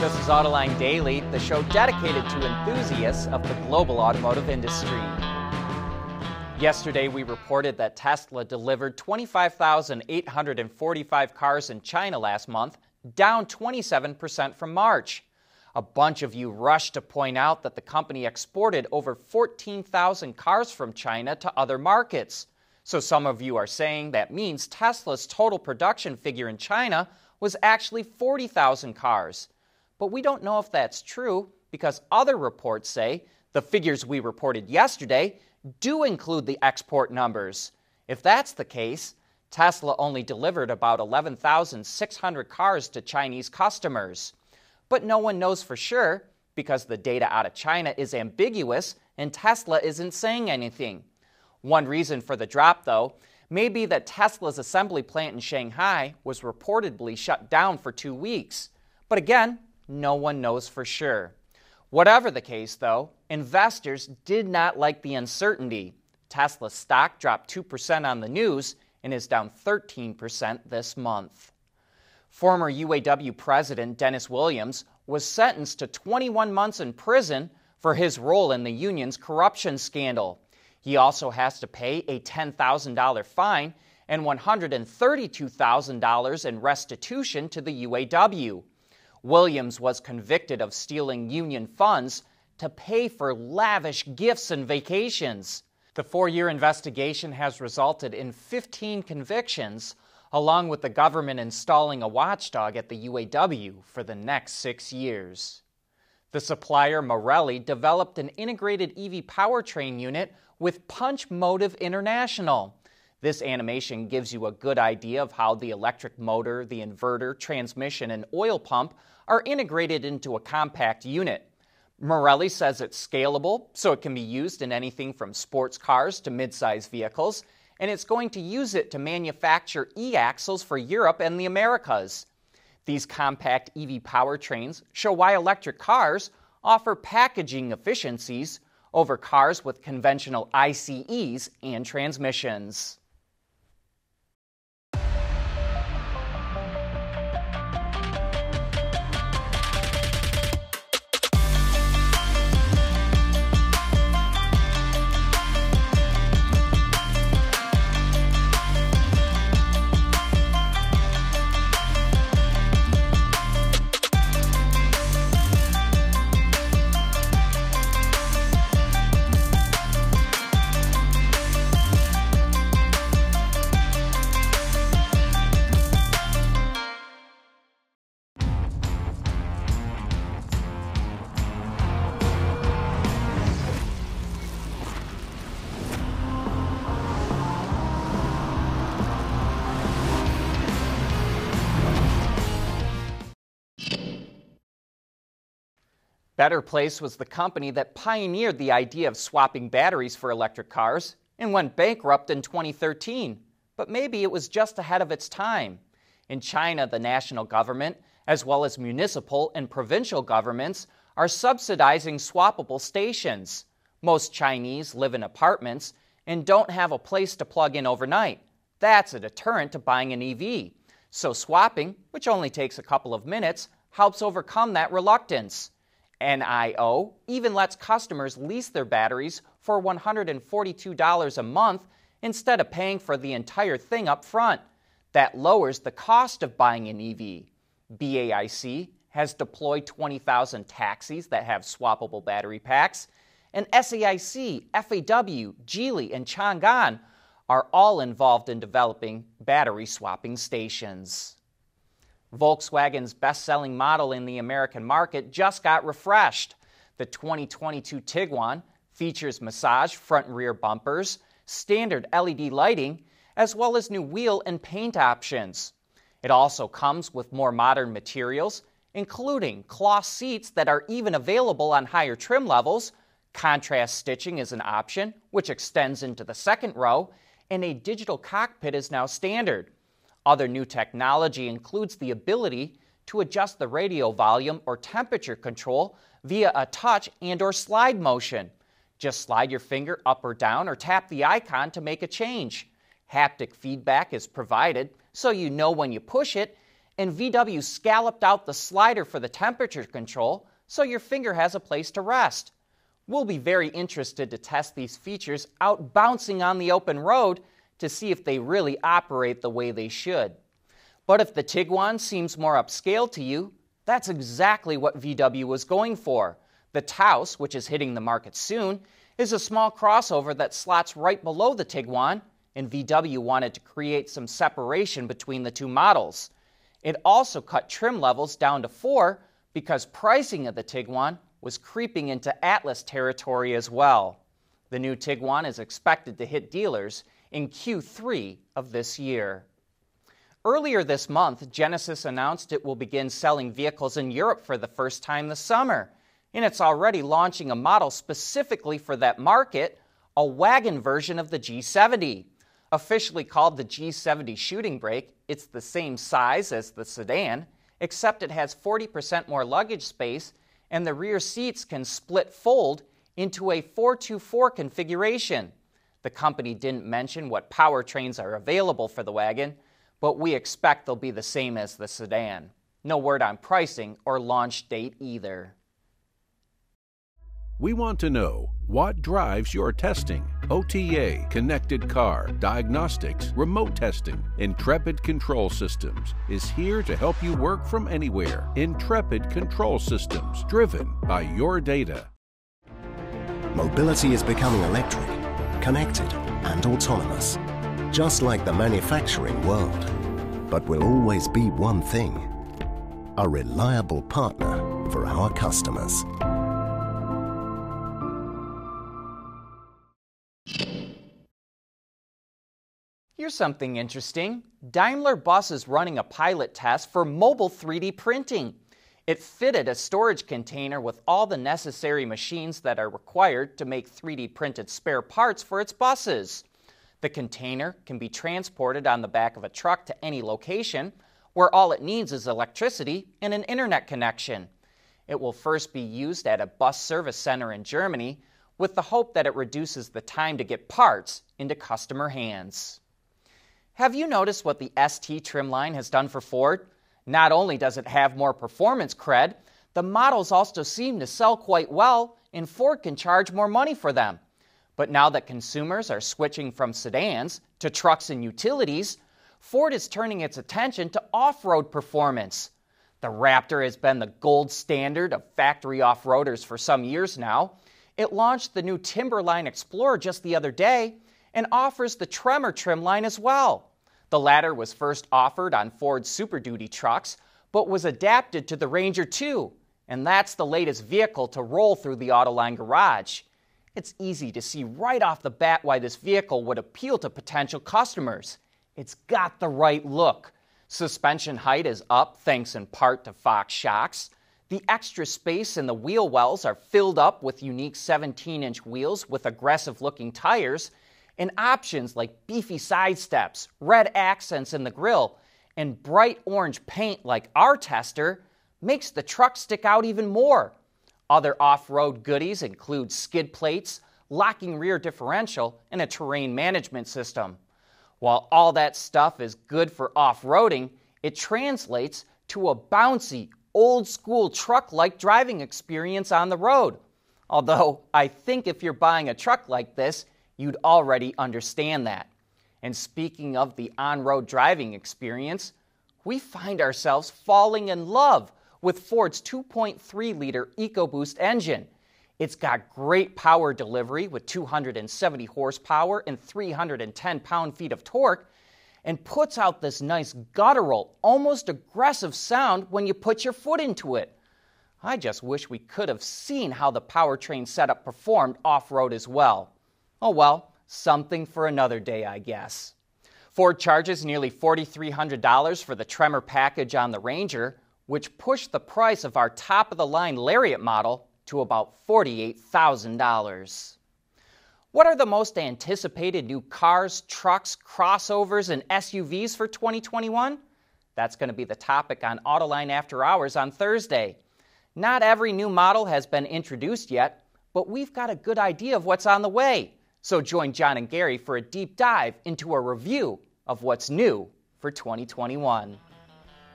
This is Autoline Daily, the show dedicated to enthusiasts of the global automotive industry. Yesterday, we reported that Tesla delivered 25,845 cars in China last month, down 27% from March. A bunch of you rushed to point out that the company exported over 14,000 cars from China to other markets. So some of you are saying that means Tesla's total production figure in China was actually 40,000 cars. But we don't know if that's true because other reports say the figures we reported yesterday do include the export numbers. If that's the case, Tesla only delivered about 11,600 cars to Chinese customers. But no one knows for sure because the data out of China is ambiguous and Tesla isn't saying anything. One reason for the drop, though, may be that Tesla's assembly plant in Shanghai was reportedly shut down for two weeks. But again, no one knows for sure. Whatever the case, though, investors did not like the uncertainty. Tesla's stock dropped 2% on the news and is down 13% this month. Former UAW President Dennis Williams was sentenced to 21 months in prison for his role in the union's corruption scandal. He also has to pay a $10,000 fine and $132,000 in restitution to the UAW. Williams was convicted of stealing union funds to pay for lavish gifts and vacations. The four year investigation has resulted in 15 convictions, along with the government installing a watchdog at the UAW for the next six years. The supplier Marelli developed an integrated EV powertrain unit with Punch Motive International. This animation gives you a good idea of how the electric motor, the inverter, transmission, and oil pump are integrated into a compact unit. Marelli says it's scalable, so it can be used in anything from sports cars to midsize vehicles, and it's going to use it to manufacture e axles for Europe and the Americas. These compact EV powertrains show why electric cars offer packaging efficiencies over cars with conventional ICEs and transmissions. Better Place was the company that pioneered the idea of swapping batteries for electric cars and went bankrupt in 2013. But maybe it was just ahead of its time. In China, the national government, as well as municipal and provincial governments, are subsidizing swappable stations. Most Chinese live in apartments and don't have a place to plug in overnight. That's a deterrent to buying an EV. So, swapping, which only takes a couple of minutes, helps overcome that reluctance. NIO even lets customers lease their batteries for $142 a month instead of paying for the entire thing up front. That lowers the cost of buying an EV. BAIC has deployed 20,000 taxis that have swappable battery packs, and SAIC, FAW, Geely, and Chang'an are all involved in developing battery swapping stations. Volkswagen's best selling model in the American market just got refreshed. The 2022 Tiguan features massage front and rear bumpers, standard LED lighting, as well as new wheel and paint options. It also comes with more modern materials, including cloth seats that are even available on higher trim levels. Contrast stitching is an option, which extends into the second row, and a digital cockpit is now standard. Other new technology includes the ability to adjust the radio volume or temperature control via a touch and or slide motion. Just slide your finger up or down or tap the icon to make a change. Haptic feedback is provided so you know when you push it and VW scalloped out the slider for the temperature control so your finger has a place to rest. We'll be very interested to test these features out bouncing on the open road to see if they really operate the way they should. But if the Tiguan seems more upscale to you, that's exactly what VW was going for. The Taos, which is hitting the market soon, is a small crossover that slots right below the Tiguan, and VW wanted to create some separation between the two models. It also cut trim levels down to 4 because pricing of the Tiguan was creeping into Atlas territory as well. The new Tiguan is expected to hit dealers in Q3 of this year. Earlier this month, Genesis announced it will begin selling vehicles in Europe for the first time this summer, and it's already launching a model specifically for that market, a wagon version of the G70. Officially called the G70 shooting brake, it's the same size as the sedan, except it has 40% more luggage space and the rear seats can split fold into a 424 configuration. The company didn't mention what powertrains are available for the wagon, but we expect they'll be the same as the sedan. No word on pricing or launch date either. We want to know what drives your testing. OTA, connected car, diagnostics, remote testing. Intrepid Control Systems is here to help you work from anywhere. Intrepid Control Systems, driven by your data. Mobility is becoming electric, connected, and autonomous, just like the manufacturing world. But will always be one thing a reliable partner for our customers. Here's something interesting. Daimler Bus is running a pilot test for mobile 3D printing. It fitted a storage container with all the necessary machines that are required to make 3D printed spare parts for its buses. The container can be transported on the back of a truck to any location where all it needs is electricity and an internet connection. It will first be used at a bus service center in Germany with the hope that it reduces the time to get parts into customer hands. Have you noticed what the ST trim line has done for Ford? Not only does it have more performance cred, the models also seem to sell quite well, and Ford can charge more money for them. But now that consumers are switching from sedans to trucks and utilities, Ford is turning its attention to off road performance. The Raptor has been the gold standard of factory off roaders for some years now. It launched the new Timberline Explorer just the other day and offers the Tremor trim line as well. The latter was first offered on Ford Super Duty trucks, but was adapted to the Ranger 2, and that's the latest vehicle to roll through the Autoline garage. It's easy to see right off the bat why this vehicle would appeal to potential customers. It's got the right look. Suspension height is up thanks in part to Fox shocks. The extra space in the wheel wells are filled up with unique 17 inch wheels with aggressive looking tires and options like beefy side steps, red accents in the grille, and bright orange paint like our tester makes the truck stick out even more. Other off road goodies include skid plates, locking rear differential, and a terrain management system. While all that stuff is good for off roading, it translates to a bouncy, old school truck like driving experience on the road. Although, I think if you're buying a truck like this, you'd already understand that. And speaking of the on road driving experience, we find ourselves falling in love with Ford's 2.3 liter EcoBoost engine. It's got great power delivery with 270 horsepower and 310 pound feet of torque, and puts out this nice guttural, almost aggressive sound when you put your foot into it. I just wish we could have seen how the powertrain setup performed off road as well. Oh well, something for another day, I guess. Ford charges nearly $4,300 for the Tremor package on the Ranger, which pushed the price of our top of the line Lariat model to about $48,000. What are the most anticipated new cars, trucks, crossovers, and SUVs for 2021? That's going to be the topic on Autoline After Hours on Thursday. Not every new model has been introduced yet, but we've got a good idea of what's on the way. So join John and Gary for a deep dive into a review of what's new for 2021.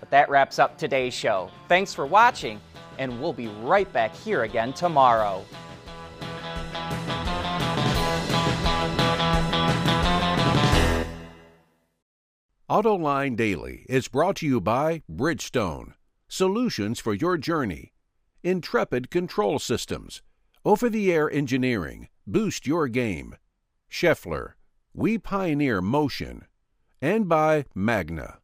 But that wraps up today's show. Thanks for watching, and we'll be right back here again tomorrow. AutoLine Daily is brought to you by Bridgestone, solutions for your journey, Intrepid Control Systems, over the air engineering, boost your game, Schaeffler, we pioneer motion, and by Magna.